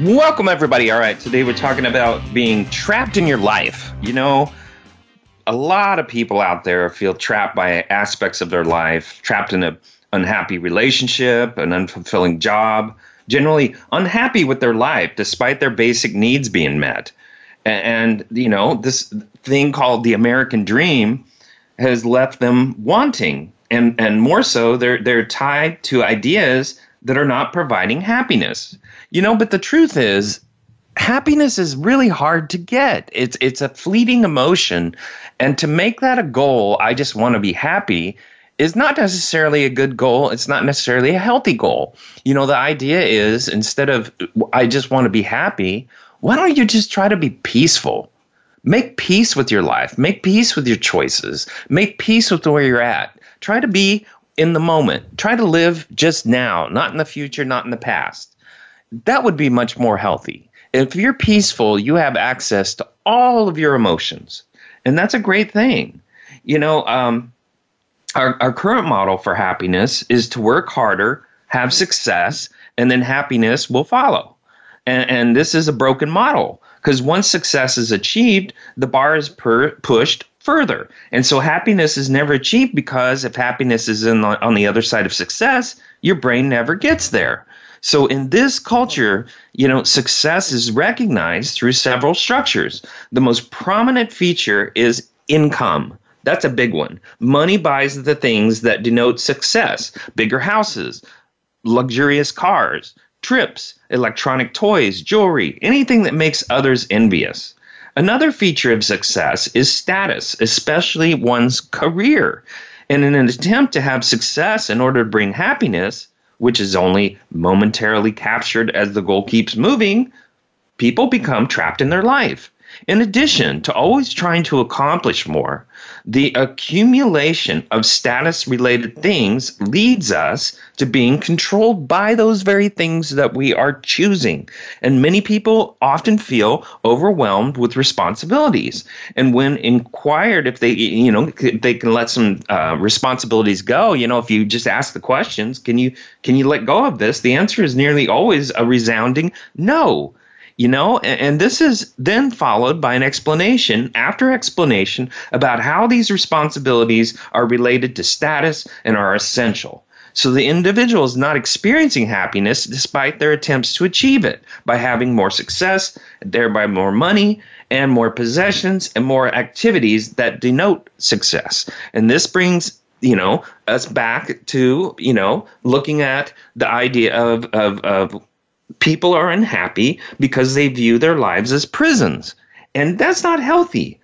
Welcome, everybody. All right, today we're talking about being trapped in your life. You know, a lot of people out there feel trapped by aspects of their life, trapped in an unhappy relationship, an unfulfilling job, generally unhappy with their life despite their basic needs being met. And, you know, this thing called the American dream has left them wanting. And, and more so, they're, they're tied to ideas that are not providing happiness. You know, but the truth is, happiness is really hard to get. It's it's a fleeting emotion, and to make that a goal, I just want to be happy is not necessarily a good goal. It's not necessarily a healthy goal. You know, the idea is instead of I just want to be happy, why don't you just try to be peaceful? Make peace with your life. Make peace with your choices. Make peace with where you're at. Try to be in the moment. Try to live just now, not in the future, not in the past that would be much more healthy. If you're peaceful, you have access to all of your emotions. And that's a great thing. You know, um, our, our current model for happiness is to work harder, have success, and then happiness will follow. And, and this is a broken model because once success is achieved, the bar is per, pushed further. And so happiness is never achieved because if happiness is in the, on the other side of success, your brain never gets there. So in this culture, you know, success is recognized through several structures. The most prominent feature is income. That's a big one. Money buys the things that denote success bigger houses, luxurious cars, trips, electronic toys, jewelry, anything that makes others envious. Another feature of success is status, especially one's career. And in an attempt to have success in order to bring happiness, which is only momentarily captured as the goal keeps moving, people become trapped in their life. In addition to always trying to accomplish more, the accumulation of status related things leads us to being controlled by those very things that we are choosing. And many people often feel overwhelmed with responsibilities. And when inquired if they, you know, they can let some uh, responsibilities go, you know, if you just ask the questions, can you can you let go of this? The answer is nearly always a resounding no you know and, and, this is then followed by an explanation after explanation about how these responsibilities are related to status and are essential. So the individual is not experiencing happiness despite their attempts to achieve it by having more success thereby more money and more possessions and more activities that denote success. And this brings you know us back to you know looking at the idea of of, of people are unhappy because they view their lives as prisons. And that's not healthy.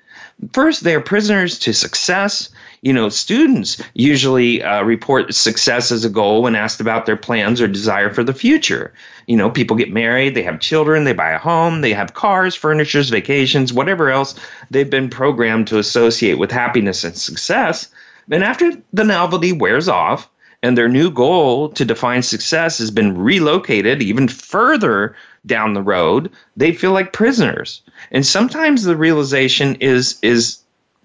First, they're prisoners to success. You know, students usually uh, report success as a goal when asked about their plans or desire for the future. You know, people get married, they have children, they buy a home, they have cars, furnitures, vacations, whatever else they've been programmed to associate with happiness and success. And after the novelty wears off, and their new goal to define success has been relocated even further down the road, they feel like prisoners. And sometimes the realization is is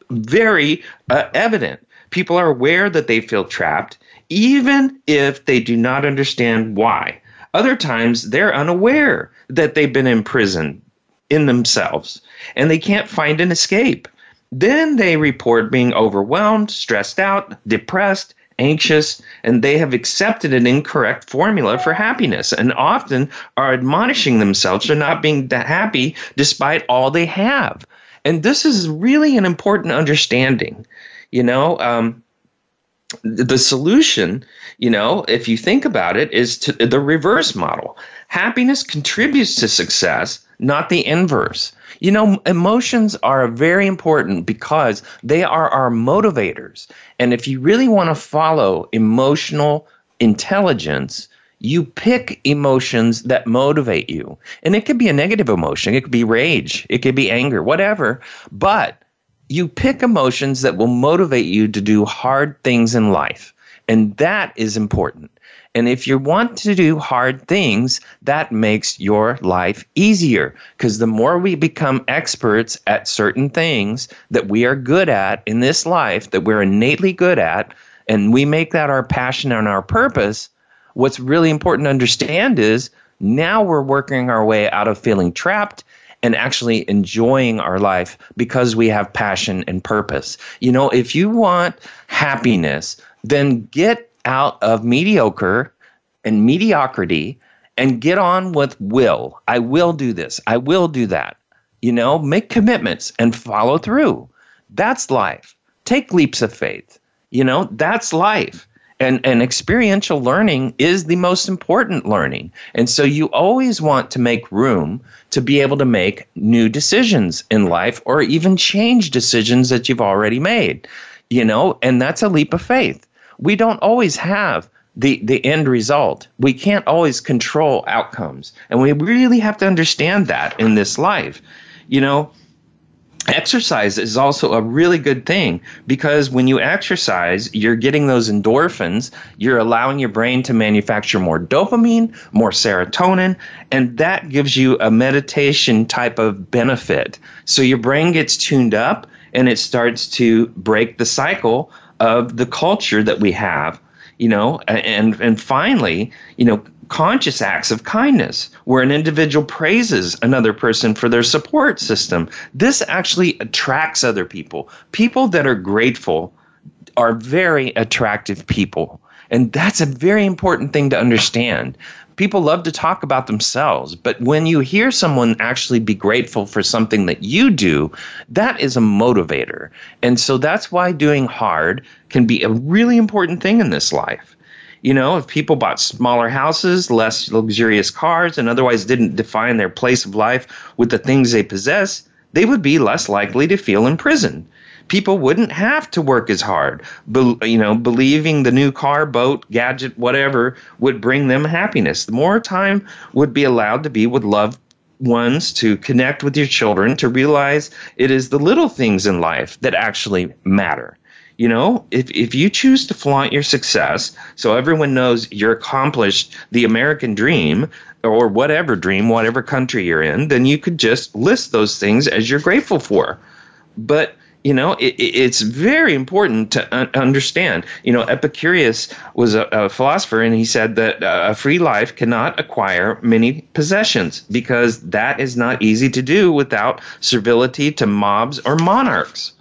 very uh, evident. People are aware that they feel trapped, even if they do not understand why. Other times, they're unaware that they've been imprisoned in themselves and they can't find an escape. Then they report being overwhelmed, stressed out, depressed, anxious, and they have accepted an incorrect formula for happiness and often are admonishing themselves for not being happy despite all they have. And this is really an important understanding. You know, um, the solution, you know, if you think about it, is to the reverse model. Happiness contributes to success, not the inverse. You know, emotions are very important because they are our motivators. And if you really want to follow emotional intelligence, you pick emotions that motivate you. And it could be a negative emotion, it could be rage, it could be anger, whatever. But you pick emotions that will motivate you to do hard things in life. And that is important. And if you want to do hard things, that makes your life easier. Because the more we become experts at certain things that we are good at in this life, that we're innately good at, and we make that our passion and our purpose, what's really important to understand is now we're working our way out of feeling trapped and actually enjoying our life because we have passion and purpose. You know, if you want happiness, then get out of mediocre and mediocrity and get on with will. I will do this. I will do that. You know, make commitments and follow through. That's life. Take leaps of faith. You know, that's life. And, and experiential learning is the most important learning. And so you always want to make room to be able to make new decisions in life or even change decisions that you've already made. You know, and that's a leap of faith. We don't always have the, the end result. We can't always control outcomes. And we really have to understand that in this life. You know, exercise is also a really good thing because when you exercise, you're getting those endorphins, you're allowing your brain to manufacture more dopamine, more serotonin, and that gives you a meditation type of benefit. So your brain gets tuned up and it starts to break the cycle of the culture that we have you know and and finally you know conscious acts of kindness where an individual praises another person for their support system. This actually attracts other people. People that are grateful are very attractive people. And that's a very important thing to understand. People love to talk about themselves, but when you hear someone actually be grateful for something that you do, that is a motivator. And so that's why doing hard can be a really important thing in this life. You know, if people bought smaller houses, less luxurious cars, and otherwise didn't define their place of life with the things they possess, they would be less likely to feel imprisoned. People wouldn't have to work as hard. Be, you know, believing the new car, boat, gadget, whatever would bring them happiness. The more time would be allowed to be with loved ones, to connect with your children, to realize it is the little things in life that actually matter. You know, if, if you choose to flaunt your success so everyone knows you're accomplished the American dream or whatever dream, whatever country you're in, then you could just list those things as you're grateful for. But you know it, it's very important to un- understand you know epicurus was a, a, philosopher and he said that uh, a free life cannot acquire many possessions because that is not easy to do without servility to mobs or monarchs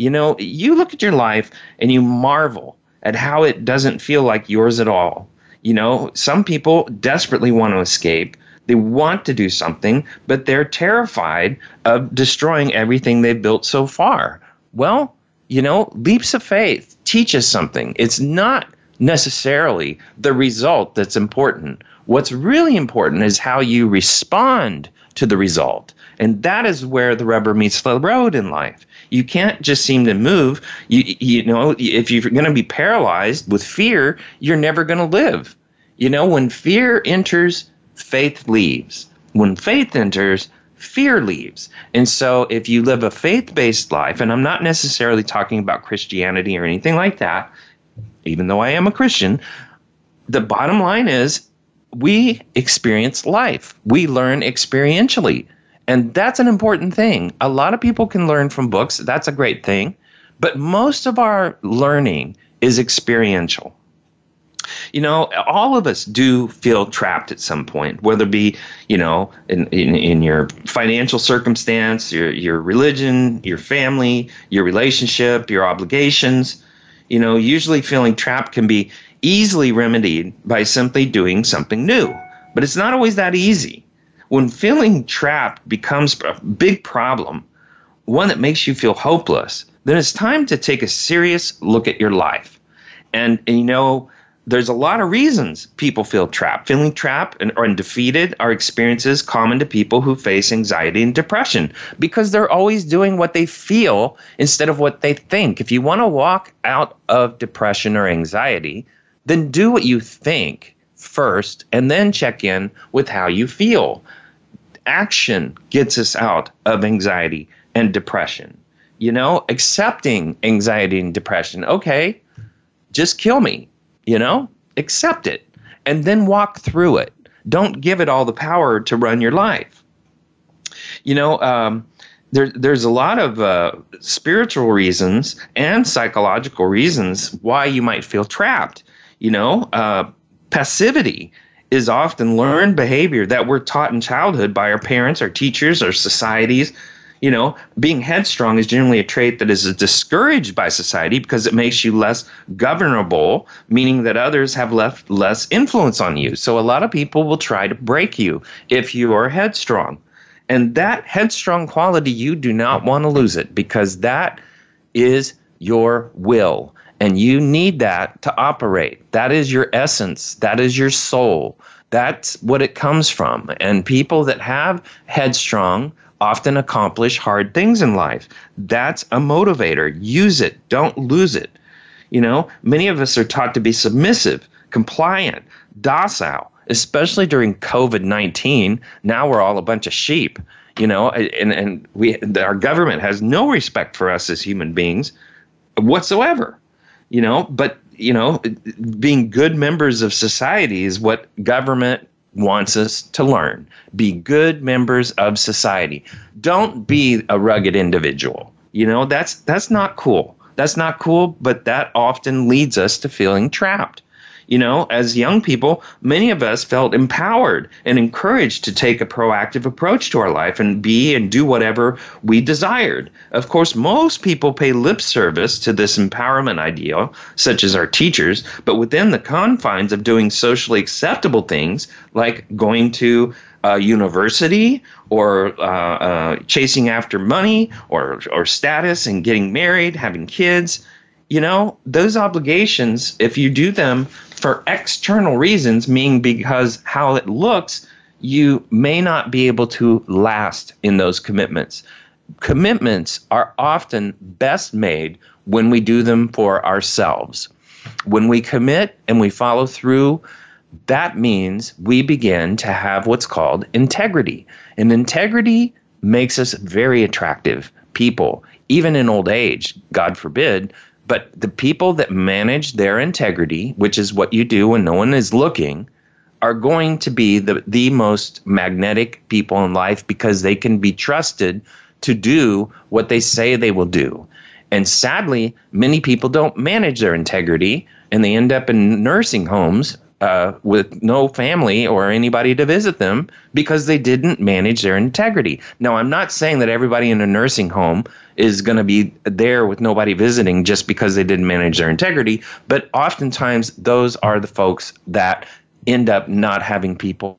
you know, you look at your life and you marvel at how it doesn't feel like yours at all. You know, some people desperately want to escape. They want to do something, but they're terrified of destroying everything they've built so far. Well, you know, leaps of faith teach us something. It's not necessarily the result that's important. What's really important is how you respond to the result. And that is where the rubber meets the road in life. You can't just seem to move. You, you know, if you're going to be paralyzed with fear, you're never going to live. You know, when fear enters, faith leaves. When faith enters, fear leaves. And so if you live a faith based life, and I'm not necessarily talking about Christianity or anything like that, even though I am a Christian, the bottom line is we experience life. We learn experientially. And that's an important thing. A lot of people can learn from books. That's a great thing. But most of our learning is experiential. You know, all of us do feel trapped at some point, whether it be, you know, in, in, in your financial circumstance, your, your religion, your family, your relationship, your obligations. You know, usually feeling trapped can be easily remedied by simply doing something new. But it's not always that easy when feeling trapped becomes a big problem, one that makes you feel hopeless, then it's time to take a serious look at your life. And, and you know, there's a lot of reasons people feel trapped. Feeling trapped and, or defeated are experiences common to people who face anxiety and depression because they're always doing what they feel instead of what they think. If you want to walk out of depression or anxiety, then do what you think first and then check in with how you feel. Action gets us out of anxiety and depression. You know, accepting anxiety and depression. Okay, just kill me, you know, accept it and then walk through it. Don't give it all the power to run your life. You know, um, there, there's a lot of uh, spiritual reasons and psychological reasons why you might feel trapped. You know, uh, passivity is often learned behavior that we're taught in childhood by our parents, our teachers, our societies. You know, being headstrong is generally a trait that is discouraged by society because it makes you less governable, meaning that others have left less influence on you. So a lot of people will try to break you if you are headstrong. And that headstrong quality, you do not want to lose it because that is your will. And you need that to operate. That is your essence. That is your soul. That's what it comes from. And people that have headstrong often accomplish hard things in life. That's a motivator. Use it, don't lose it. You know, many of us are taught to be submissive, compliant, docile especially during COVID 19. Now we're all a bunch of sheep, you know, and, and we, our government has no respect for us as human beings whatsoever, you know, but, you know, being good members of society is what government wants us to learn. Be good members of society. Don't be a rugged individual. You know, that's that's not cool. That's not cool, but that often leads us to feeling trapped. You know, as young people, many of us felt empowered and encouraged to take a proactive approach to our life and be and do whatever we desired. Of course, most people pay lip service to this empowerment ideal, such as our teachers, but within the confines of doing socially acceptable things like going to a university or uh, uh, chasing after money or, or status and getting married, having kids. You know, those obligations, if you do them for external reasons, meaning because how it looks, you may not be able to last in those commitments. Commitments are often best made when we do them for ourselves. When we commit and we follow through, that means we begin to have what's called integrity. And integrity makes us very attractive people, even in old age, God forbid, but the people that manage their integrity, which is what you do when no one is looking, are going to be the, the most magnetic people in life because they can be trusted to do what they say they will do. And sadly, many people don't manage their integrity and they end up in nursing homes uh, with no family or anybody to visit them because they didn't manage their integrity. Now, I'm not saying that everybody in a nursing home is going to be there with nobody visiting just because they didn't manage their integrity, but oftentimes those are the folks that end up not having people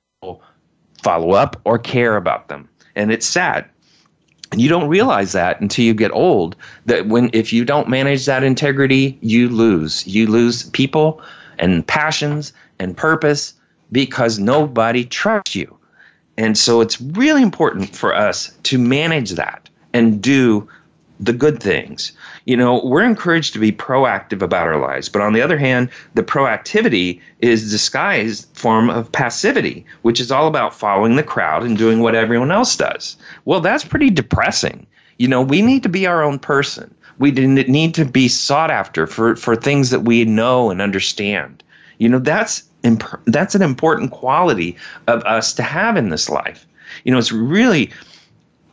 follow up or care about them. And it's sad. And you don't realize that until you get old that when if you don't manage that integrity, you lose. You lose people and passions and purpose because nobody trusts you. And so it's really important for us to manage that and do the good things. You know, we're encouraged to be proactive about our lives, but on the other hand, the proactivity is disguised form of passivity, which is all about following the crowd and doing what everyone else does. Well, that's pretty depressing. You know, we need to be our own person. We need to be sought after for, for things that we know and understand. You know, that's imp- that's an important quality of us to have in this life. You know, it's really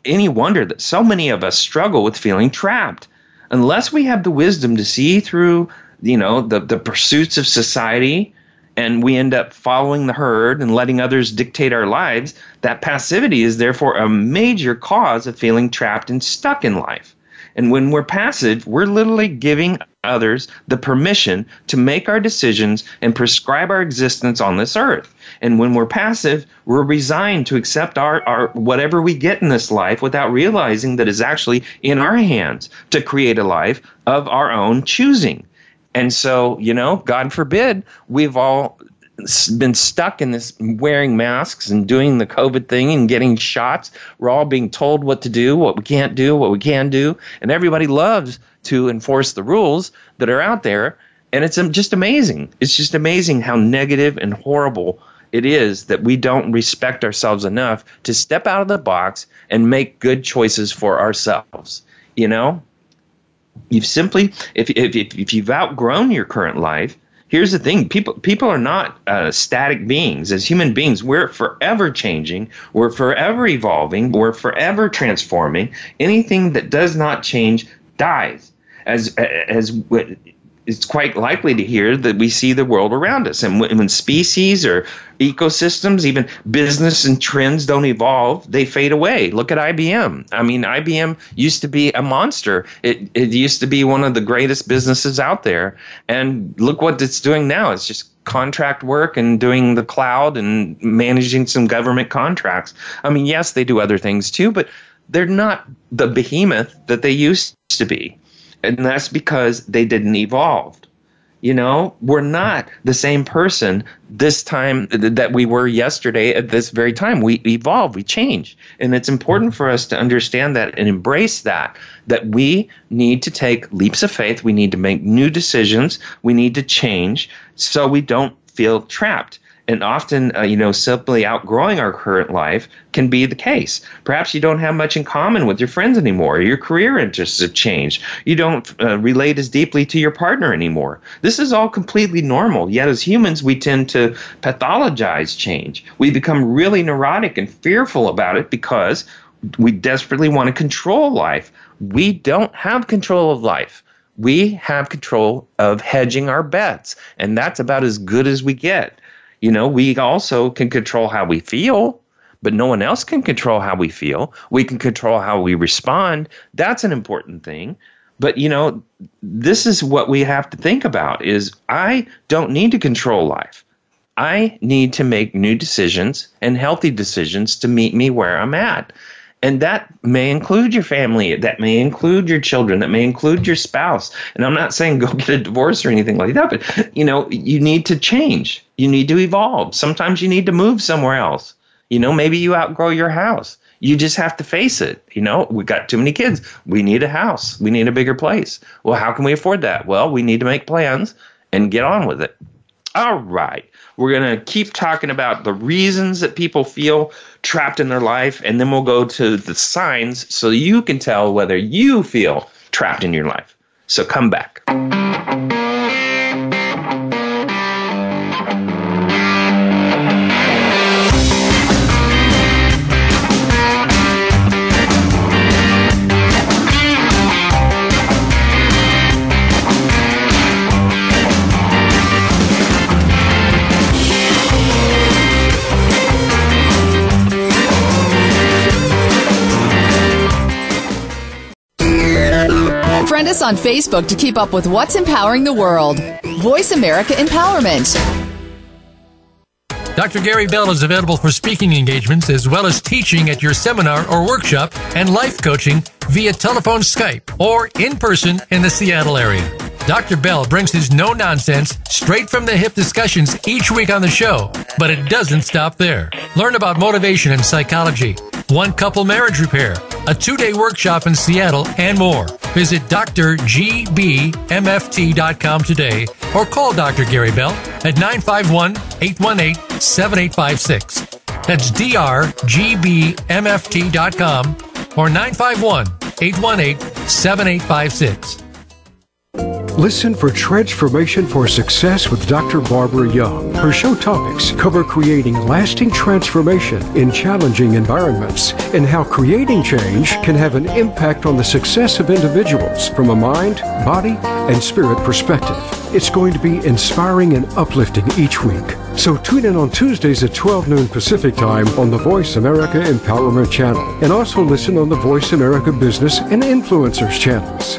any wonder that so many of us struggle with feeling trapped unless we have the wisdom to see through, you know, the the pursuits of society and we end up following the herd and letting others dictate our lives, that passivity is therefore a major cause of feeling trapped and stuck in life. And when we're passive, we're literally giving others the permission to make our decisions and prescribe our existence on this earth. And when we're passive, we're resigned to accept our, our whatever we get in this life without realizing that it's actually in our hands to create a life of our own choosing. And so, you know, God forbid, we've all been stuck in this wearing masks and doing the COVID thing and getting shots. We're all being told what to do, what we can't do, what we can do. And everybody loves to enforce the rules that are out there. And it's um, just amazing. It's just amazing how negative and horrible it is that we don't respect ourselves enough to step out of the box and make good choices for ourselves. You know, you've simply, if, if, if you've outgrown your current life, here's the thing. People people are not uh, static beings. As human beings we're forever changing. We're forever evolving. We're forever transforming. Anything that does not change dies. As as it's quite likely to hear that we see the world around us. And when species or ecosystems, even business and trends don't evolve, they fade away. Look at IBM. I mean, IBM used to be a monster. It, it used to be one of the greatest businesses out there. And look what it's doing now. It's just contract work and doing the cloud and managing some government contracts. I mean, yes, they do other things too, but they're not the behemoth that they used to be and that's because they didn't evolve. You know, we're not the same person this time that we were yesterday at this very time. We evolve, we change. And it's important for us to understand that and embrace that, that we need to take leaps of faith. We need to make new decisions. We need to change so we don't feel trapped and often, uh, you know, simply outgrowing our current life can be the case. Perhaps you don't have much in common with your friends anymore. Your career interests have changed. You don't uh, relate as deeply to your partner anymore. This is all completely normal. Yet, as humans, we tend to pathologize change. We become really neurotic and fearful about it because we desperately want to control life. We don't have control of life we have control of hedging our bets, and that's about as good as we get. You know, we also can control how we feel, but no one else can control how we feel. We can control how we respond. That's an important thing. But you know, this is what we have to think about is I don't need to control life. I need to make new decisions and healthy decisions to meet me where I'm at. And that may include your family, that may include your children, that may include your spouse. And I'm not saying go get a divorce or anything like that, but you know, you need to change. You need to evolve. Sometimes you need to move somewhere else. You know, maybe you outgrow your house. You just have to face it. You know, we got too many kids. We need a house. We need a bigger place. Well, how can we afford that? Well, we need to make plans and get on with it. All right. We're going to keep talking about the reasons that people feel trapped in their life, and then we'll go to the signs so you can tell whether you feel trapped in your life. So come back. Friend us on Facebook to keep up with what's empowering the world. Voice America Empowerment. Dr. Gary Bell is available for speaking engagements as well as teaching at your seminar or workshop and life coaching via telephone Skype or in person in the Seattle area. Dr. Bell brings his no nonsense, straight from the hip discussions each week on the show, but it doesn't stop there. Learn about motivation and psychology one couple marriage repair, a two day workshop in Seattle, and more. Visit drgbmft.com today or call Dr. Gary Bell at 951 818 7856. That's drgbmft.com or 951 818 7856. Listen for Transformation for Success with Dr. Barbara Young. Her show topics cover creating lasting transformation in challenging environments and how creating change can have an impact on the success of individuals from a mind, body, and spirit perspective. It's going to be inspiring and uplifting each week. So tune in on Tuesdays at 12 noon Pacific Time on the Voice America Empowerment Channel and also listen on the Voice America Business and Influencers channels.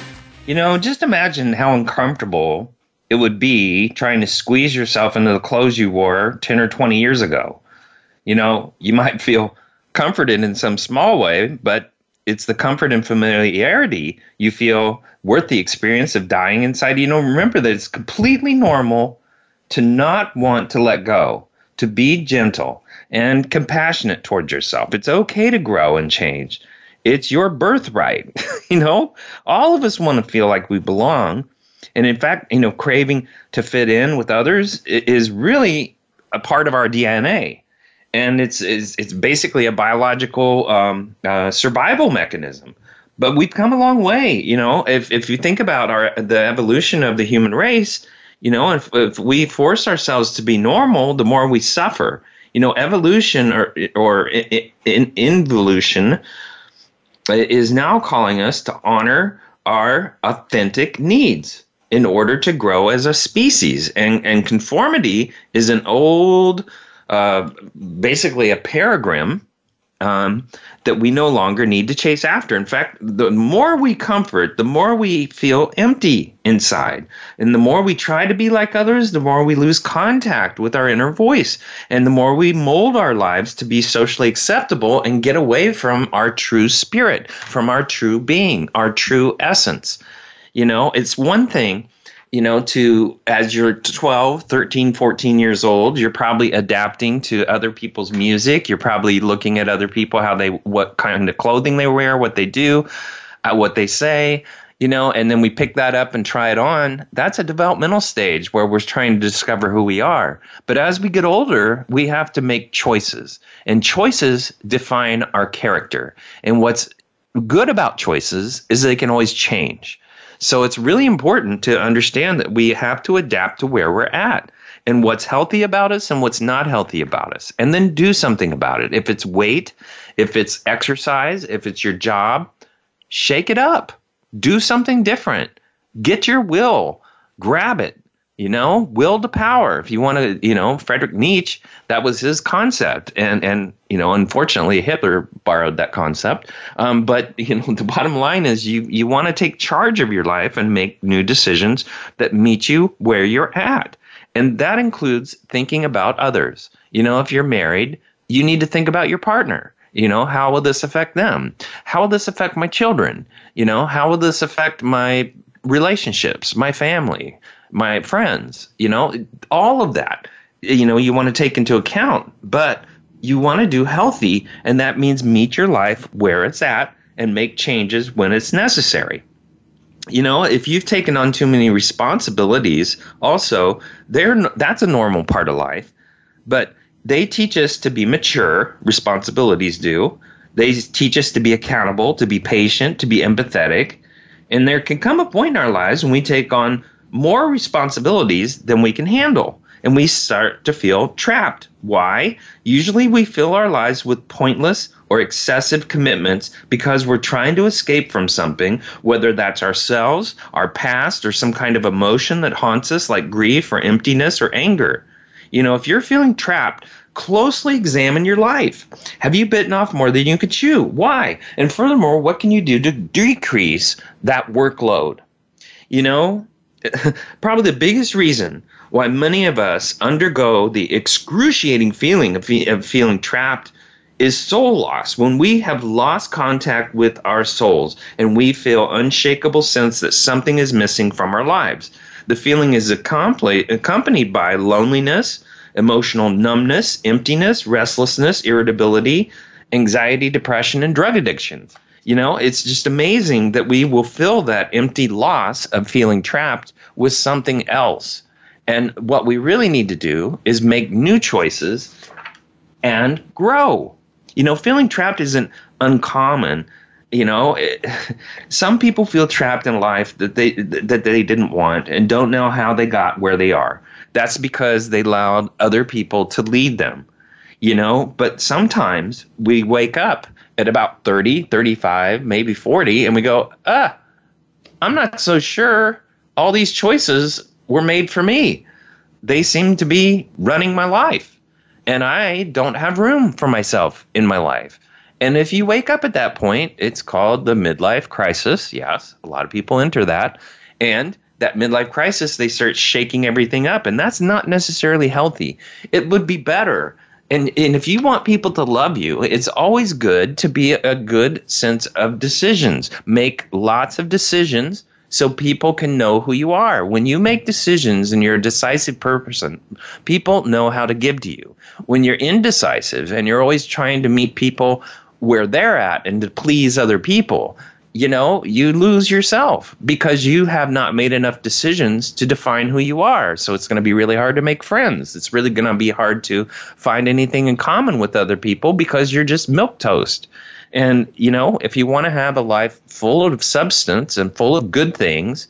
You know, just imagine how uncomfortable it would be trying to squeeze yourself into the clothes you wore 10 or 20 years ago. You know, you might feel comforted in some small way, but it's the comfort and familiarity you feel worth the experience of dying inside. You know, remember that it's completely normal to not want to let go, to be gentle and compassionate towards yourself. It's okay to grow and change. It's your birthright. you know, all of us want to feel like we belong. And in fact, you know, craving to fit in with others is really a part of our DNA. And it's, it's, it's basically a biological um, uh, survival mechanism. But we've come a long way. You know, if, if you think about our the evolution of the human race, you know, if, if we force ourselves to be normal, the more we suffer. You know, evolution or, or in, in, involution is now calling us to honor our authentic needs in order to grow as a species. And, and conformity is an old, uh, basically a paradigm um, that we no longer need to chase after. In fact, the more we comfort, the more we feel empty inside. And the more we try to be like others, the more we lose contact with our inner voice. And the more we mold our lives to be socially acceptable and get away from our true spirit, from our true being, our true essence. You know, it's one thing, you know, to as you're 12, 13, 14 years old, you're probably adapting to other people's music. You're probably looking at other people, how they, what kind of clothing they wear, what they do, uh, what they say, you know, and then we pick that up and try it on. That's a developmental stage where we're trying to discover who we are. But as we get older, we have to make choices, and choices define our character. And what's good about choices is they can always change. So it's really important to understand that we have to adapt to where we're at and what's healthy about us and what's not healthy about us, and then do something about it. If it's weight, if it's exercise, if it's your job, shake it up. Do something different. Get your will, grab it. You know, will to power. If you want to, you know, frederick Nietzsche, that was his concept, and and you know, unfortunately, Hitler borrowed that concept. Um, but you know, the bottom line is you you want to take charge of your life and make new decisions that meet you where you're at, and that includes thinking about others. You know, if you're married, you need to think about your partner. You know, how will this affect them? How will this affect my children? You know, how will this affect my relationships, my family? My friends, you know, all of that, you know, you want to take into account, but you want to do healthy, and that means meet your life where it's at and make changes when it's necessary. You know, if you've taken on too many responsibilities, also, they're, that's a normal part of life, but they teach us to be mature, responsibilities do. They teach us to be accountable, to be patient, to be empathetic. And there can come a point in our lives when we take on more responsibilities than we can handle. And we start to feel trapped. Why? Usually we fill our lives with pointless or excessive commitments because we're trying to escape from something, whether that's ourselves, our past, or some kind of emotion that haunts us like grief or emptiness or anger. You know, if you're feeling trapped, closely examine your life. Have you bitten off more than you could chew? Why? And furthermore, what can you do to decrease that workload? You know, probably the biggest reason why many of us undergo the excruciating feeling of, fe- of feeling trapped is soul loss. When we have lost contact with our souls and we feel unshakable sense that something is missing from our lives. The feeling is accompli- accompanied by loneliness, emotional numbness, emptiness, restlessness, irritability, anxiety, depression, and drug addictions. You know, it's just amazing that we will fill that empty loss of feeling trapped with something else. And what we really need to do is make new choices and grow. You know, feeling trapped isn't uncommon. You know, it, some people feel trapped in life that they that they didn't want and don't know how they got where they are. That's because they allowed other people to lead them, you know? But sometimes we wake up at about 30, 35, maybe 40, and we go, ah, I'm not so sure all these choices were made for me. They seem to be running my life, and I don't have room for myself in my life. And if you wake up at that point, it's called the midlife crisis. Yes, a lot of people enter that. And that midlife crisis, they start shaking everything up, and that's not necessarily healthy. It would be better. And, and if you want people to love you, it's always good to be a good sense of decisions. Make lots of decisions so people can know who you are. When you make decisions and you're a decisive person, people know how to give to you. When you're indecisive and you're always trying to meet people where they're at and to please other people, you know, you lose yourself because you have not made enough decisions to define who you are. So it's going to be really hard to make friends. It's really going to be hard to find anything in common with other people because you're just milk toast. And, you know, if you want to have a life full of substance and full of good things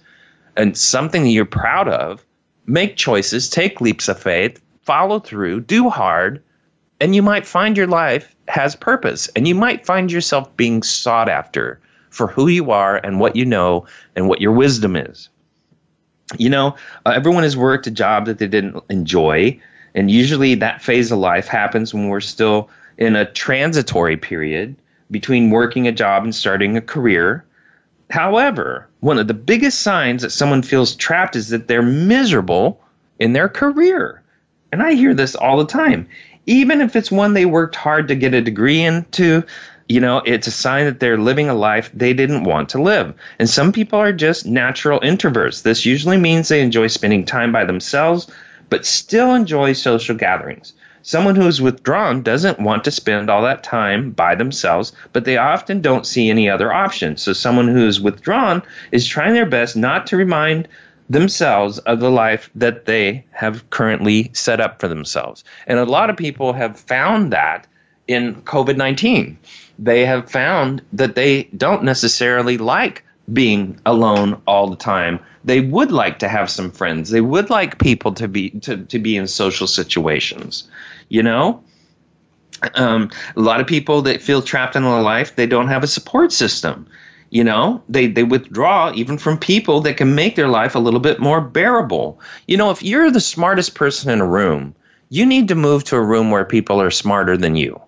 and something that you're proud of, make choices, take leaps of faith, follow through, do hard, and you might find your life has purpose and you might find yourself being sought after for who you are and what you know and what your wisdom is. You know, uh, everyone has worked a job that they didn't enjoy, and usually that phase of life happens when we're still in a transitory period between working a job and starting a career. However, one of the biggest signs that someone feels trapped is that they're miserable in their career. And I hear this all the time even if it's one they worked hard to get a degree into, you know, it's a sign that they're living a life they didn't want to live. And some people are just natural introverts. This usually means they enjoy spending time by themselves, but still enjoy social gatherings. Someone who is withdrawn doesn't want to spend all that time by themselves, but they often don't see any other option. So, someone who is withdrawn is trying their best not to remind themselves of the life that they have currently set up for themselves. And a lot of people have found that in COVID 19. They have found that they don't necessarily like being alone all the time. They would like to have some friends. They would like people to be to, to be in social situations. You know? Um, a lot of people that feel trapped in their life, they don't have a support system you know they they withdraw even from people that can make their life a little bit more bearable you know if you're the smartest person in a room you need to move to a room where people are smarter than you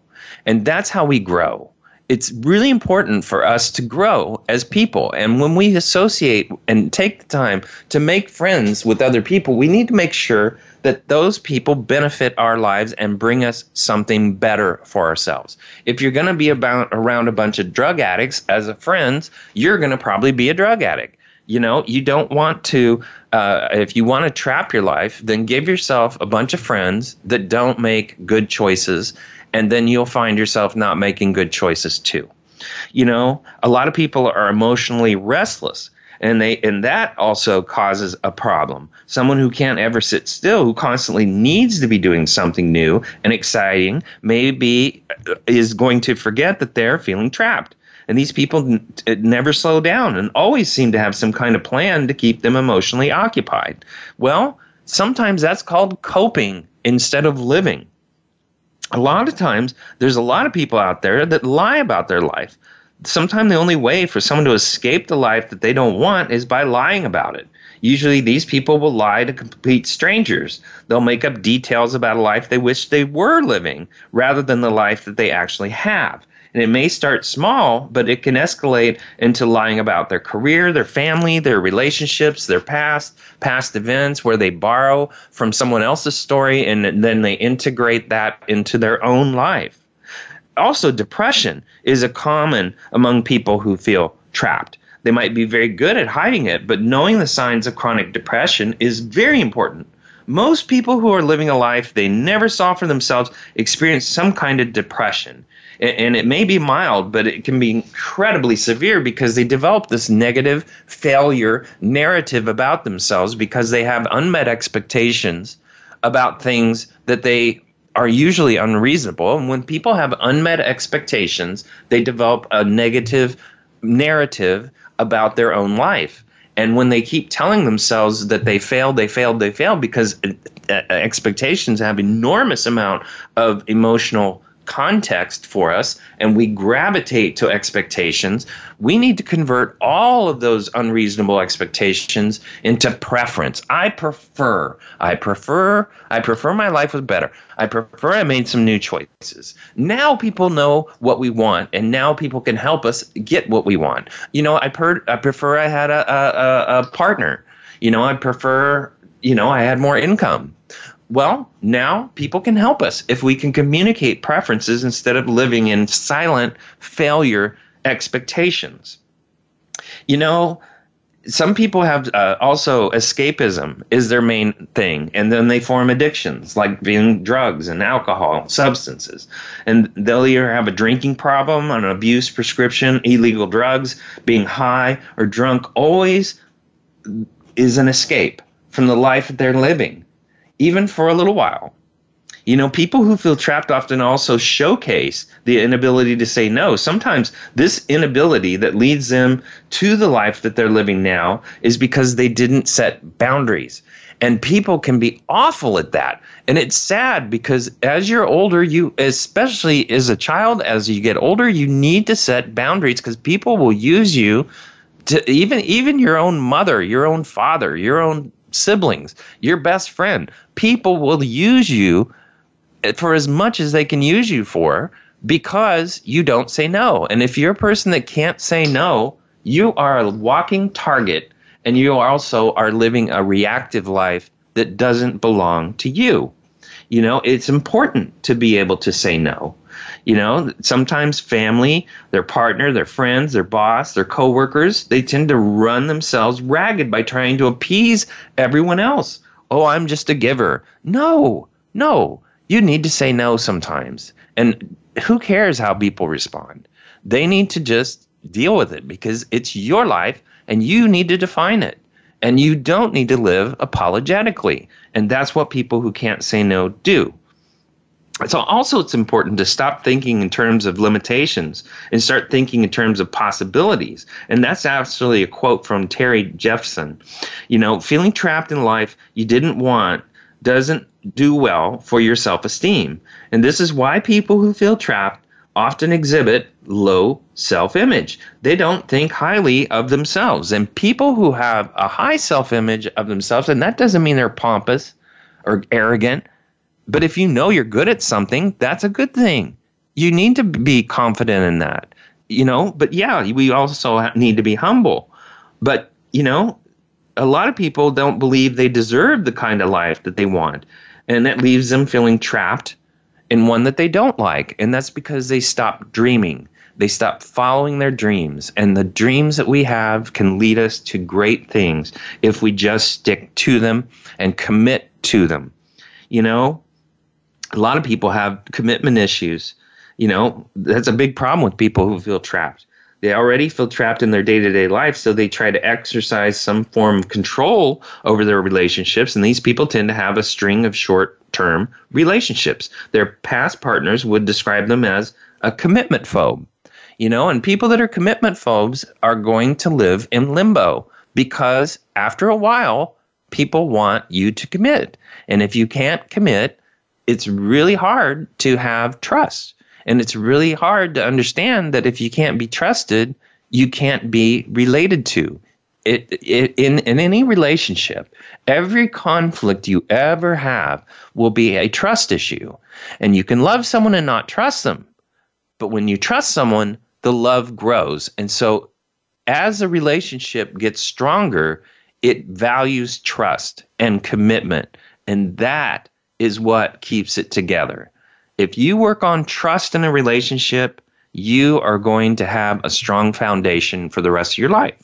and that's how we grow it's really important for us to grow as people. And when we associate and take the time to make friends with other people, we need to make sure that those people benefit our lives and bring us something better for ourselves. If you're going to be about around a bunch of drug addicts as a friend, you're going to probably be a drug addict. You know, you don't want to, uh, if you want to trap your life, then give yourself a bunch of friends that don't make good choices and then you'll find yourself not making good choices too. You know, a lot of people are emotionally restless and they and that also causes a problem. Someone who can't ever sit still, who constantly needs to be doing something new and exciting, maybe uh, is going to forget that they're feeling trapped. And these people n- never slow down and always seem to have some kind of plan to keep them emotionally occupied. Well, sometimes that's called coping instead of living a lot of times there's a lot of people out there that lie about their life. Sometimes the only way for someone to escape the life that they don't want is by lying about it. Usually, these people will lie to complete strangers. They'll make up details about a life they wish they were living rather than the life that they actually have. And it may start small, but it can escalate into lying about their career, their family, their relationships, their past, past events where they borrow from someone else's story and then they integrate that into their own life. Also, depression is a common among people who feel trapped. They might be very good at hiding it, but knowing the signs of chronic depression is very important. Most people who are living a life they never saw for themselves experience some kind of depression and it may be mild, but it can be incredibly severe because they develop this negative failure narrative about themselves because they have unmet expectations about things that they are usually unreasonable. And when people have unmet expectations, they develop a negative narrative about their own life. And when they keep telling themselves that they failed, they failed, they failed, because uh, expectations have enormous amount of emotional context for us and we gravitate to expectations, we need to convert all of those unreasonable expectations into preference. I prefer, I prefer, I prefer my life was better. I prefer I made some new choices. Now people know what we want and now people can help us get what we want. You know, I, per- I prefer I had a, a, a partner. You know, I prefer, you know, I had more income well, now people can help us if we can communicate preferences instead of living in silent failure expectations. You know, some people have uh, also escapism is their main thing, and then they form addictions like being drugs and alcohol, substances, and they'll either have a drinking problem, an abuse prescription, illegal drugs, being high or drunk. Always is an escape from the life that they're living even for a little while. You know, people who feel trapped often also showcase the inability to say no. Sometimes this inability that leads them to the life that they're living now is because they didn't set boundaries. And people can be awful at that. And it's sad because as you're older, you, especially as a child, as you get older, you need to set boundaries because people will use you to even, even your own mother, your own father, your own siblings, your best friend. People will use you for as much as they can use you for because you don't say no. And if you're a person that can't say no, you are a walking target and you also are living a reactive life that doesn't belong to you. You know, it's important to be able to say no. You know, sometimes family, their partner, their friends, their boss, their coworkers, they tend to run themselves ragged by trying to appease everyone else. Oh, I'm just a giver. No, no. You need to say no sometimes. And who cares how people respond? They need to just deal with it because it's your life and you need to define it. And you don't need to live apologetically. And that's what people who can't say no do so also it's important to stop thinking in terms of limitations and start thinking in terms of possibilities. And that's actually a quote from Terry Josephson. You know feeling trapped in life you didn't want doesn't do well for your self-esteem. And this is why people who feel trapped often exhibit low self-image. They don't think highly of themselves. And people who have a high self-image of themselves and that doesn't mean they're pompous or arrogant but if you know you're good at something, that's a good thing. You need to be confident in that, you know. But yeah, we also need to be humble. But, you know, a lot of people don't believe they deserve the kind of life that they want. And that leaves them feeling trapped in one that they don't like. And that's because they stop dreaming. They stop following their dreams. And the dreams that we have can lead us to great things if we just stick to them and commit to them. You know, a lot of people have commitment issues. You know, that's a big problem with people who feel trapped. They already feel trapped in their day to day life, so they try to exercise some form of control over their relationships. And these people tend to have a string of short term relationships. Their past partners would describe them as a commitment phobe. You know, and people that are commitment phobes are going to live in limbo because after a while, people want you to commit. And if you can't commit, it's really hard to have trust. And it's really hard to understand that if you can't be trusted, you can't be related to. It, it, in, in any relationship, every conflict you ever have will be a trust issue. And you can love someone and not trust them. But when you trust someone, the love grows. And so as a relationship gets stronger, it values trust and commitment. And that is what keeps it together. If you work on trust in a relationship, you are going to have a strong foundation for the rest of your life.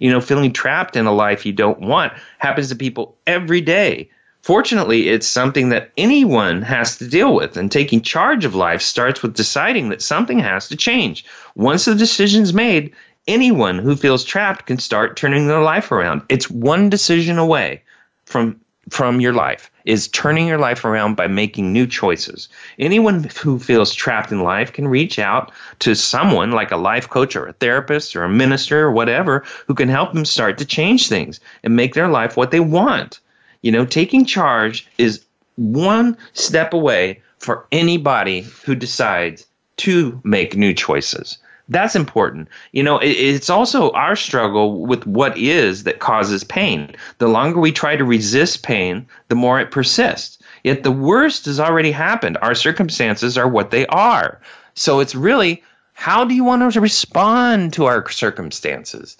You know, feeling trapped in a life you don't want happens to people every day. Fortunately, it's something that anyone has to deal with, and taking charge of life starts with deciding that something has to change. Once the decision's made, anyone who feels trapped can start turning their life around. It's one decision away from from your life. Is turning your life around by making new choices. Anyone who feels trapped in life can reach out to someone like a life coach or a therapist or a minister or whatever who can help them start to change things and make their life what they want. You know, taking charge is one step away for anybody who decides to make new choices. That's important. You know, it, it's also our struggle with what is that causes pain. The longer we try to resist pain, the more it persists. Yet the worst has already happened. Our circumstances are what they are. So it's really how do you want to respond to our circumstances?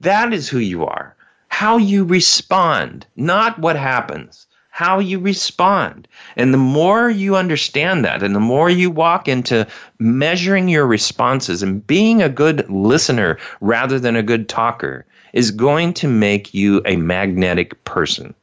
That is who you are. How you respond, not what happens how you respond. And the more you understand that, and the more you walk into measuring your responses and being a good listener rather than a good talker, is going to make you a magnetic person.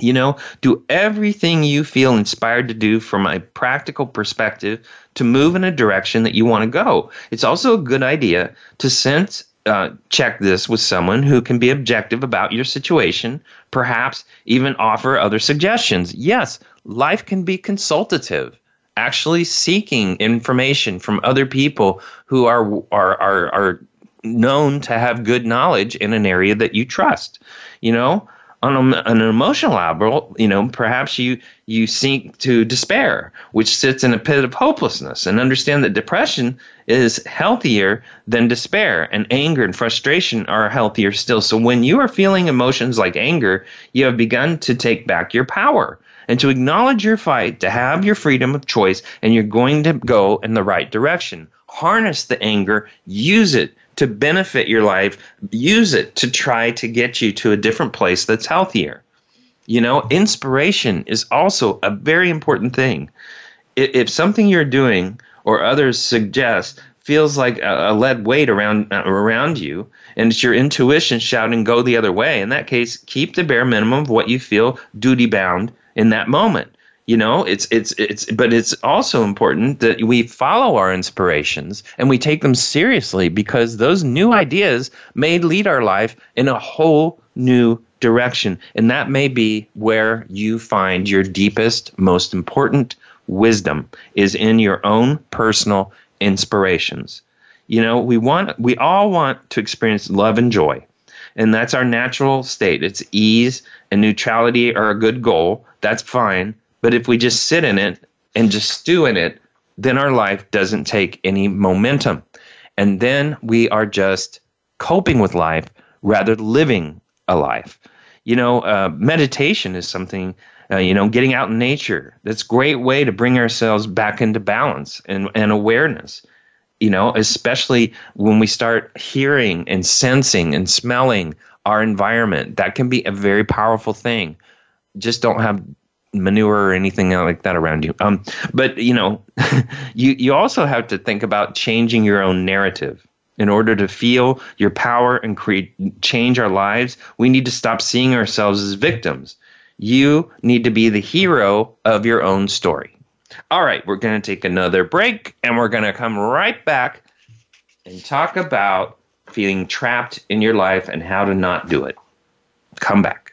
You know, do everything you feel inspired to do from a practical perspective to move in a direction that you want to go. It's also a good idea to sense uh, check this with someone who can be objective about your situation, perhaps even offer other suggestions. Yes, life can be consultative. Actually, seeking information from other people who are are are, are known to have good knowledge in an area that you trust. You know, on, a, on an emotional level, you know, perhaps you you sink to despair, which sits in a pit of hopelessness, and understand that depression is healthier than despair, and anger and frustration are healthier still. So when you are feeling emotions like anger, you have begun to take back your power and to acknowledge your fight, to have your freedom of choice, and you're going to go in the right direction. Harness the anger, use it to benefit your life, use it to try to get you to a different place that's healthier. You know, inspiration is also a very important thing. If something you're doing or others suggest feels like a lead weight around uh, around you, and it's your intuition shouting "go the other way," in that case, keep the bare minimum of what you feel duty bound in that moment you know? It's it's it's but it's also important that we follow our inspirations and we take them seriously because those new ideas may lead our life in a whole new direction. And that may be where you find your deepest most important wisdom is in your own personal inspirations. You know we want we all want to experience love and joy. And that's our natural state. It's ease and neutrality are a good goal that's fine but if we just sit in it and just stew in it, then our life doesn't take any momentum. And then we are just coping with life rather living a life. You know, uh, meditation is something, uh, you know, getting out in nature. That's a great way to bring ourselves back into balance and, and awareness. You know, especially when we start hearing and sensing and smelling our environment, that can be a very powerful thing. Just don't have manure or anything like that around you. Um, but you know, you you also have to think about changing your own narrative in order to feel your power and create change our lives. We need to stop seeing ourselves as victims. You need to be the hero of your own story. All right, we're going to take another break and we're going to come right back and talk about feeling trapped in your life and how to not do it. Come back.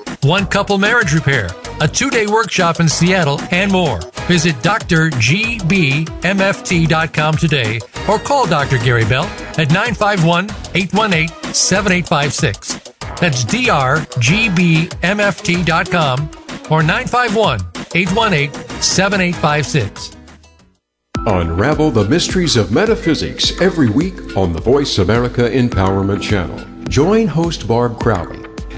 one couple marriage repair, a two day workshop in Seattle, and more. Visit drgbmft.com today or call Dr. Gary Bell at 951 818 7856. That's drgbmft.com or 951 818 7856. Unravel the mysteries of metaphysics every week on the Voice America Empowerment Channel. Join host Barb Crowley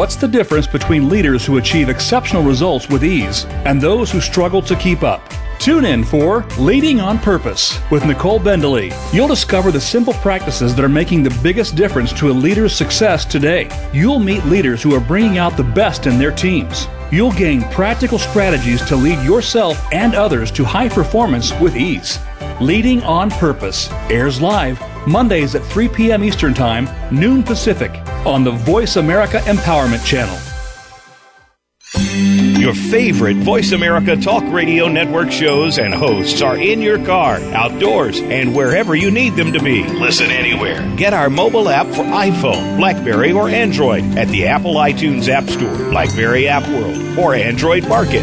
What's the difference between leaders who achieve exceptional results with ease and those who struggle to keep up? Tune in for Leading on Purpose with Nicole Bendaly. You'll discover the simple practices that are making the biggest difference to a leader's success today. You'll meet leaders who are bringing out the best in their teams. You'll gain practical strategies to lead yourself and others to high performance with ease. Leading on Purpose airs live Mondays at 3 p.m. Eastern Time, noon Pacific, on the Voice America Empowerment Channel. Your favorite Voice America Talk Radio Network shows and hosts are in your car, outdoors, and wherever you need them to be. Listen anywhere. Get our mobile app for iPhone, Blackberry, or Android at the Apple iTunes App Store, Blackberry App World, or Android Market.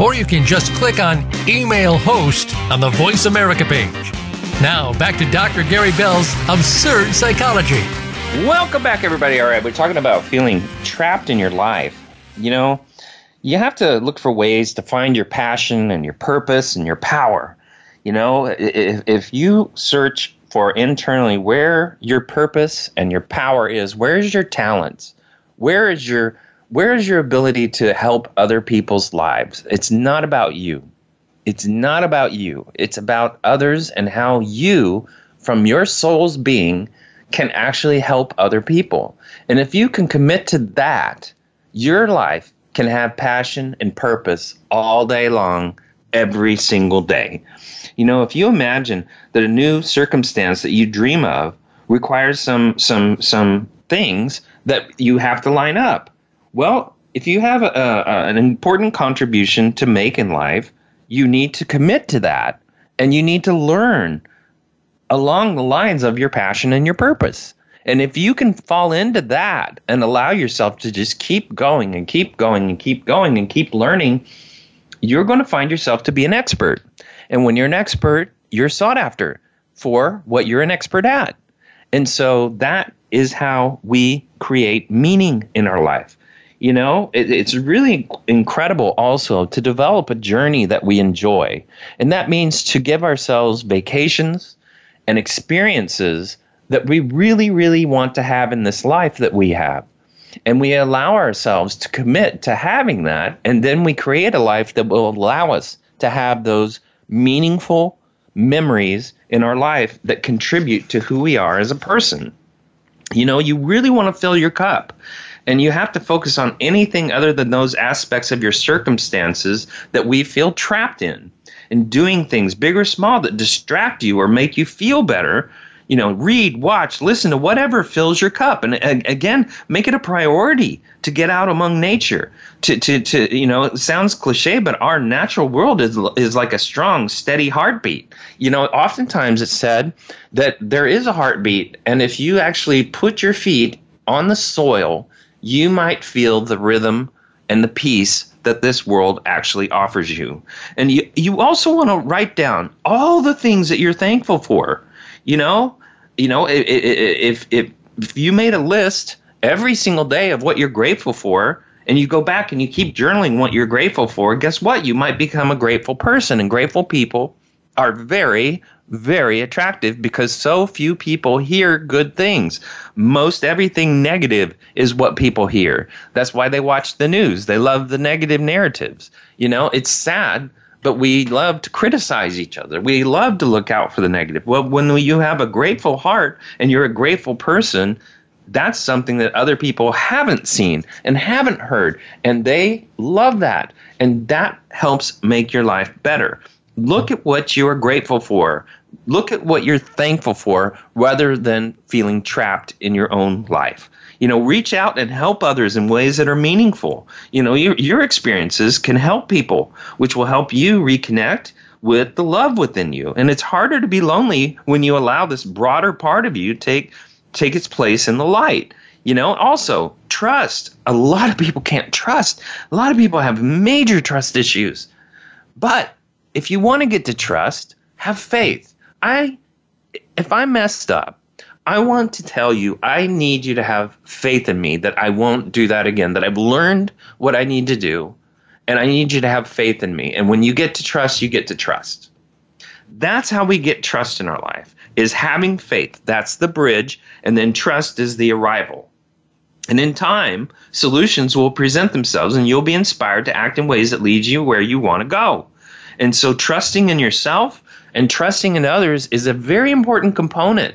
or you can just click on Email Host on the Voice America page. Now, back to Dr. Gary Bell's Absurd Psychology. Welcome back, everybody. All right, we're talking about feeling trapped in your life. You know, you have to look for ways to find your passion and your purpose and your power. You know, if, if you search for internally where your purpose and your power is, where's your talents? Where is your where is your ability to help other people's lives? It's not about you. It's not about you. It's about others and how you, from your soul's being, can actually help other people. And if you can commit to that, your life can have passion and purpose all day long, every single day. You know, if you imagine that a new circumstance that you dream of requires some some some things that you have to line up well, if you have a, a, an important contribution to make in life, you need to commit to that and you need to learn along the lines of your passion and your purpose. And if you can fall into that and allow yourself to just keep going and keep going and keep going and keep learning, you're going to find yourself to be an expert. And when you're an expert, you're sought after for what you're an expert at. And so that is how we create meaning in our life you know it, it's really incredible also to develop a journey that we enjoy. And that means to give ourselves vacations and experiences that we really really want to have in this life that we have. And we allow ourselves to commit to having that and then we create a life that will allow us to have those meaningful memories in our life that contribute to who we are as a person. You know you really want to fill your cup and you have to focus on anything other than those aspects of your circumstances that we feel trapped in. And doing things, big or small, that distract you or make you feel better. You know, read, watch, listen to whatever fills your cup. And again, make it a priority to get out among nature. To, to, to you know, it sounds cliche, but our natural world is, is like a strong, steady heartbeat. You know, oftentimes it's said that there is a heartbeat. And if you actually put your feet on the soil you might feel the rhythm and the peace that this world actually offers you. And you, you also want to write down all the things that you're thankful for. You know, you know, if, if, if, you made a list every single day of what you're grateful for, and you go back and you keep journaling what you're grateful for, guess what? You might become a grateful person. And grateful people are very, very attractive because so few people hear good things. Most everything negative is what people hear. That's why they watch the news. They love the negative narratives. You know, it's sad, but we love to criticize each other. We love to look out for the negative. Well, when you have a grateful heart and you're a grateful person, that's something that other people haven't seen and haven't heard, and they love that. And that helps make your life better. Look at what you are grateful for. Look at what you're thankful for rather than feeling trapped in your own life. You know, reach out and help others in ways that are meaningful. You know, your, your experiences can help people, which will help you reconnect with the love within you. And it's harder to be lonely when you allow this broader part of you take take its place in the light. You know, also trust. A lot of people can't trust. A lot of people have major trust issues. But if you want to get to trust, have faith. I if I messed up, I want to tell you I need you to have faith in me that I won't do that again, that I've learned what I need to do, and I need you to have faith in me. And when you get to trust, you get to trust. That's how we get trust in our life is having faith. That's the bridge, and then trust is the arrival. And in time, solutions will present themselves and you'll be inspired to act in ways that lead you where you want to go. And so trusting in yourself and trusting in others is a very important component.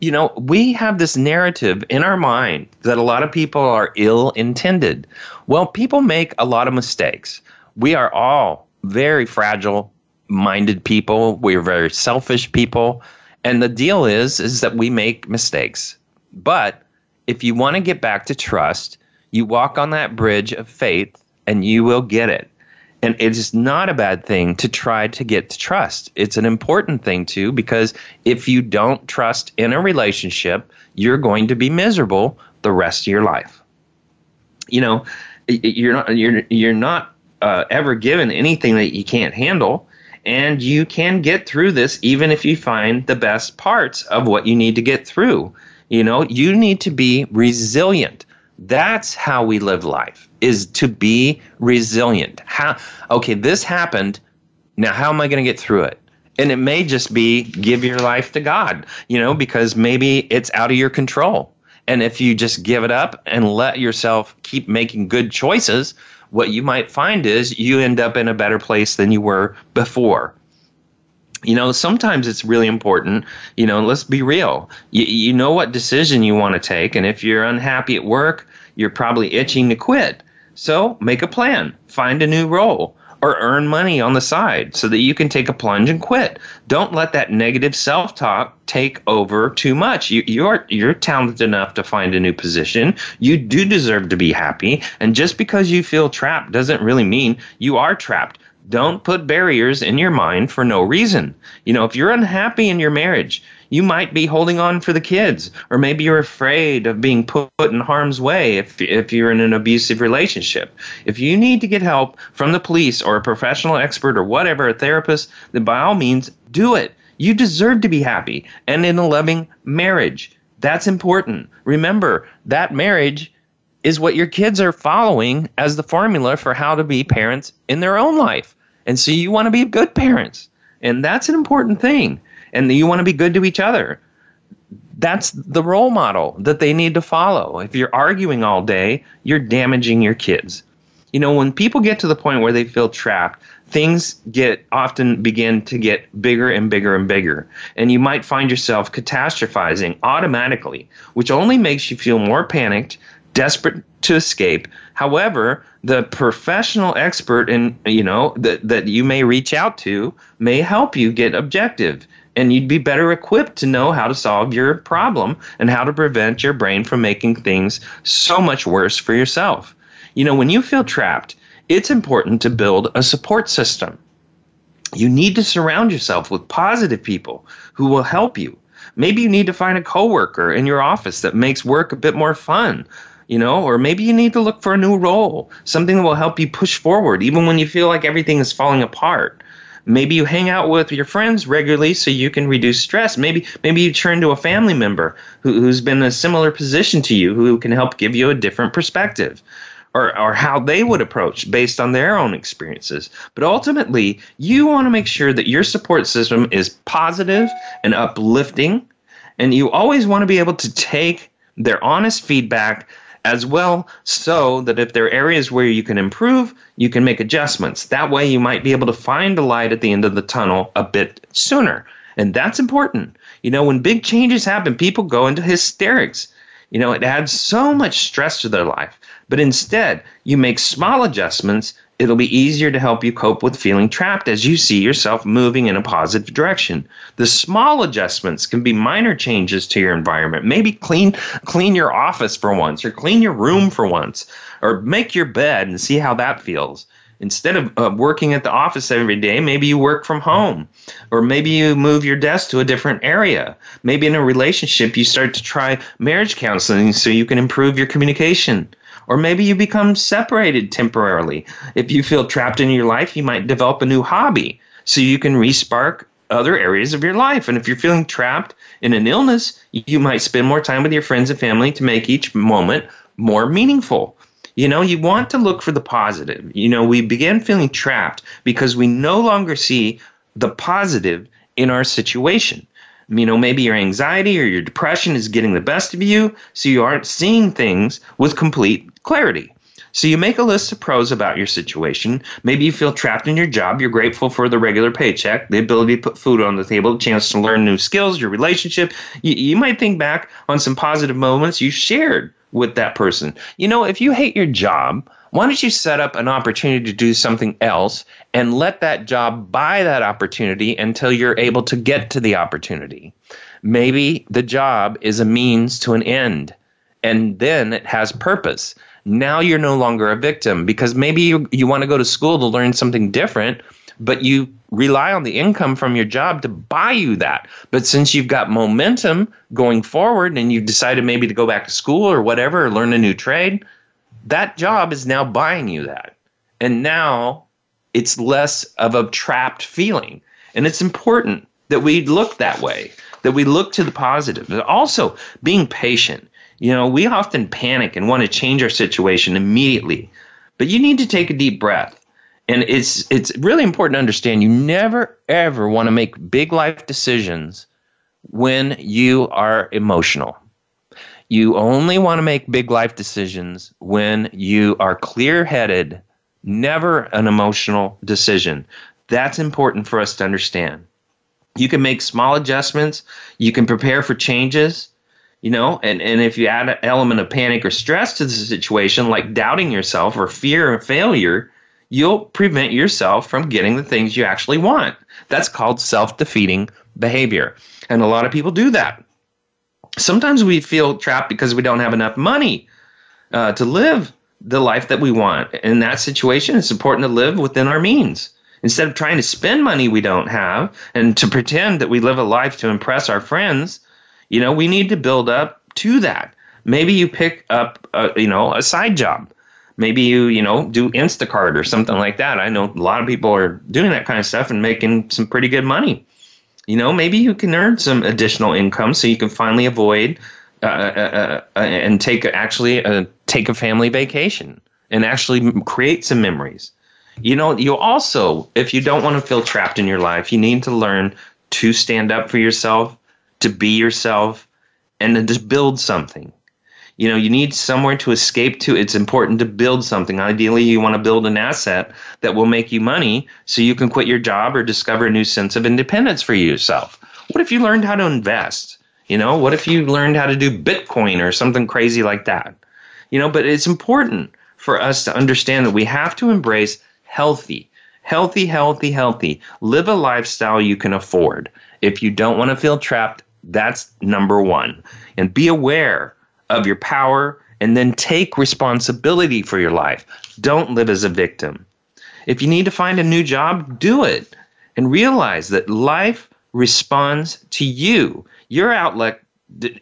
You know, we have this narrative in our mind that a lot of people are ill intended. Well, people make a lot of mistakes. We are all very fragile minded people. We're very selfish people. And the deal is is that we make mistakes. But if you want to get back to trust, you walk on that bridge of faith and you will get it. And it is not a bad thing to try to get to trust. It's an important thing too, because if you don't trust in a relationship, you're going to be miserable the rest of your life. You know, you're not you're you're not uh, ever given anything that you can't handle, and you can get through this even if you find the best parts of what you need to get through. You know, you need to be resilient. That's how we live life is to be resilient. How okay, this happened. Now how am I going to get through it? And it may just be give your life to God, you know, because maybe it's out of your control. And if you just give it up and let yourself keep making good choices, what you might find is you end up in a better place than you were before you know sometimes it's really important you know let's be real. You, you know what decision you want to take and if you're unhappy at work you're probably itching to quit. So make a plan. Find a new role or earn money on the side so that you can take a plunge and quit. Don't let that negative self-talk take over too much. You, you're you're talented enough to find a new position. You do deserve to be happy and just because you feel trapped doesn't really mean you are trapped don't put barriers in your mind for no reason. You know, if you're unhappy in your marriage, you might be holding on for the kids, or maybe you're afraid of being put in harm's way if, if you're in an abusive relationship. If you need to get help from the police or a professional expert or whatever, a therapist, then by all means, do it. You deserve to be happy and in a loving marriage. That's important. Remember, that marriage is what your kids are following as the formula for how to be parents in their own life. And so you want to be good parents. And that's an important thing. And you want to be good to each other. That's the role model that they need to follow. If you're arguing all day, you're damaging your kids. You know, when people get to the point where they feel trapped, things get often begin to get bigger and bigger and bigger. And you might find yourself catastrophizing automatically, which only makes you feel more panicked, desperate to escape. However, the professional expert in you know that that you may reach out to may help you get objective and you'd be better equipped to know how to solve your problem and how to prevent your brain from making things so much worse for yourself. You know, when you feel trapped, it's important to build a support system. You need to surround yourself with positive people who will help you. Maybe you need to find a coworker in your office that makes work a bit more fun you know, or maybe you need to look for a new role, something that will help you push forward, even when you feel like everything is falling apart. Maybe you hang out with your friends regularly so you can reduce stress. Maybe maybe you turn to a family member who, who's been in a similar position to you who can help give you a different perspective. Or, or how they would approach based on their own experiences. But ultimately, you want to make sure that your support system is positive and uplifting, and you always want to be able to take their honest feedback as well so that if there are areas where you can improve, you can make adjustments. That way, you might be able to find a light at the end of the tunnel a bit sooner. And that's important. You know, when big changes happen, people go into hysterics. You know, it adds so much stress to their life. But instead, you make small adjustments It'll be easier to help you cope with feeling trapped as you see yourself moving in a positive direction. The small adjustments can be minor changes to your environment. Maybe clean clean your office for once or clean your room for once or make your bed and see how that feels. Instead of uh, working at the office every day, maybe you work from home or maybe you move your desk to a different area. Maybe in a relationship you start to try marriage counseling so you can improve your communication or maybe you become separated temporarily. If you feel trapped in your life, you might develop a new hobby so you can respark other areas of your life. And if you're feeling trapped in an illness, you might spend more time with your friends and family to make each moment more meaningful. You know, you want to look for the positive. You know, we begin feeling trapped because we no longer see the positive in our situation you know maybe your anxiety or your depression is getting the best of you so you aren't seeing things with complete clarity. So you make a list of pros about your situation. Maybe you feel trapped in your job. You're grateful for the regular paycheck the ability to put food on the table the chance to learn new skills your relationship. You, you might think back on some positive moments you shared with that person. You know if you hate your job why don't you set up an opportunity to do something else and let that job buy that opportunity until you're able to get to the opportunity? Maybe the job is a means to an end and then it has purpose. Now you're no longer a victim because maybe you, you want to go to school to learn something different, but you rely on the income from your job to buy you that. But since you've got momentum going forward and you've decided maybe to go back to school or whatever, or learn a new trade, that job is now buying you that. And now it's less of a trapped feeling. And it's important that we look that way, that we look to the positive. But also being patient. You know, we often panic and want to change our situation immediately. But you need to take a deep breath. And it's it's really important to understand you never ever want to make big life decisions when you are emotional. You only want to make big life decisions when you are clear headed, never an emotional decision. That's important for us to understand. You can make small adjustments, you can prepare for changes, you know, and, and if you add an element of panic or stress to the situation, like doubting yourself or fear of failure, you'll prevent yourself from getting the things you actually want. That's called self defeating behavior. And a lot of people do that sometimes we feel trapped because we don't have enough money uh, to live the life that we want. In that situation, it's important to live within our means. Instead of trying to spend money we don't have and to pretend that we live a life to impress our friends, you know, we need to build up to that. Maybe you pick up, a, you know, a side job. Maybe you, you know, do Instacart or something like that. I know a lot of people are doing that kind of stuff and making some pretty good money you know, maybe you can earn some additional income so you can finally avoid uh, uh, uh, uh and take actually uh, take a family vacation and actually create some memories. You know, you also, if you don't want to feel trapped in your life, you need to learn to stand up for yourself, to be yourself, and to just build something. You know you need somewhere to escape to. It's important to build something. Ideally you want to build an asset that will make you money so you can quit your job or discover a new sense of independence for yourself. What if you learned how to invest? You know what if you learned how to do bitcoin or something crazy like that? You know but it's important for us to understand that we have to embrace healthy healthy healthy healthy. Live a lifestyle you can afford. If you don't want to feel trapped that's number one and be aware of your power and then take responsibility for your life. Don't live as a victim. If you need to find a new job, do it and realize that life responds to you. Your outlook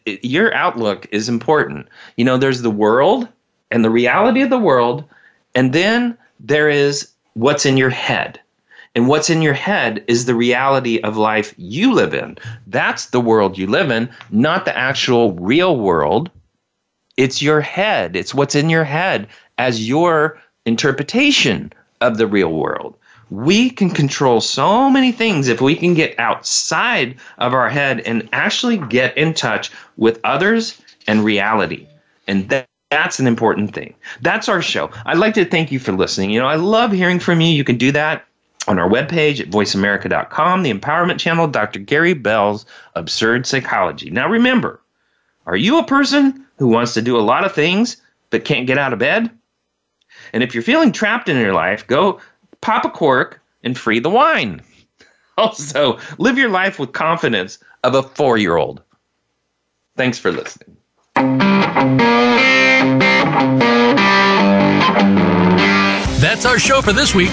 your outlook is important. You know, there's the world and the reality of the world, and then there is what's in your head. And what's in your head is the reality of life you live in. That's the world you live in, not the actual real world it's your head. It's what's in your head as your interpretation of the real world. We can control so many things if we can get outside of our head and actually get in touch with others and reality. And that, that's an important thing. That's our show. I'd like to thank you for listening. You know, I love hearing from you. You can do that on our webpage at voiceamerica.com, the empowerment channel, Dr. Gary Bell's Absurd Psychology. Now remember, are you a person who wants to do a lot of things but can't get out of bed? And if you're feeling trapped in your life, go pop a cork and free the wine. Also, live your life with confidence of a four year old. Thanks for listening. That's our show for this week.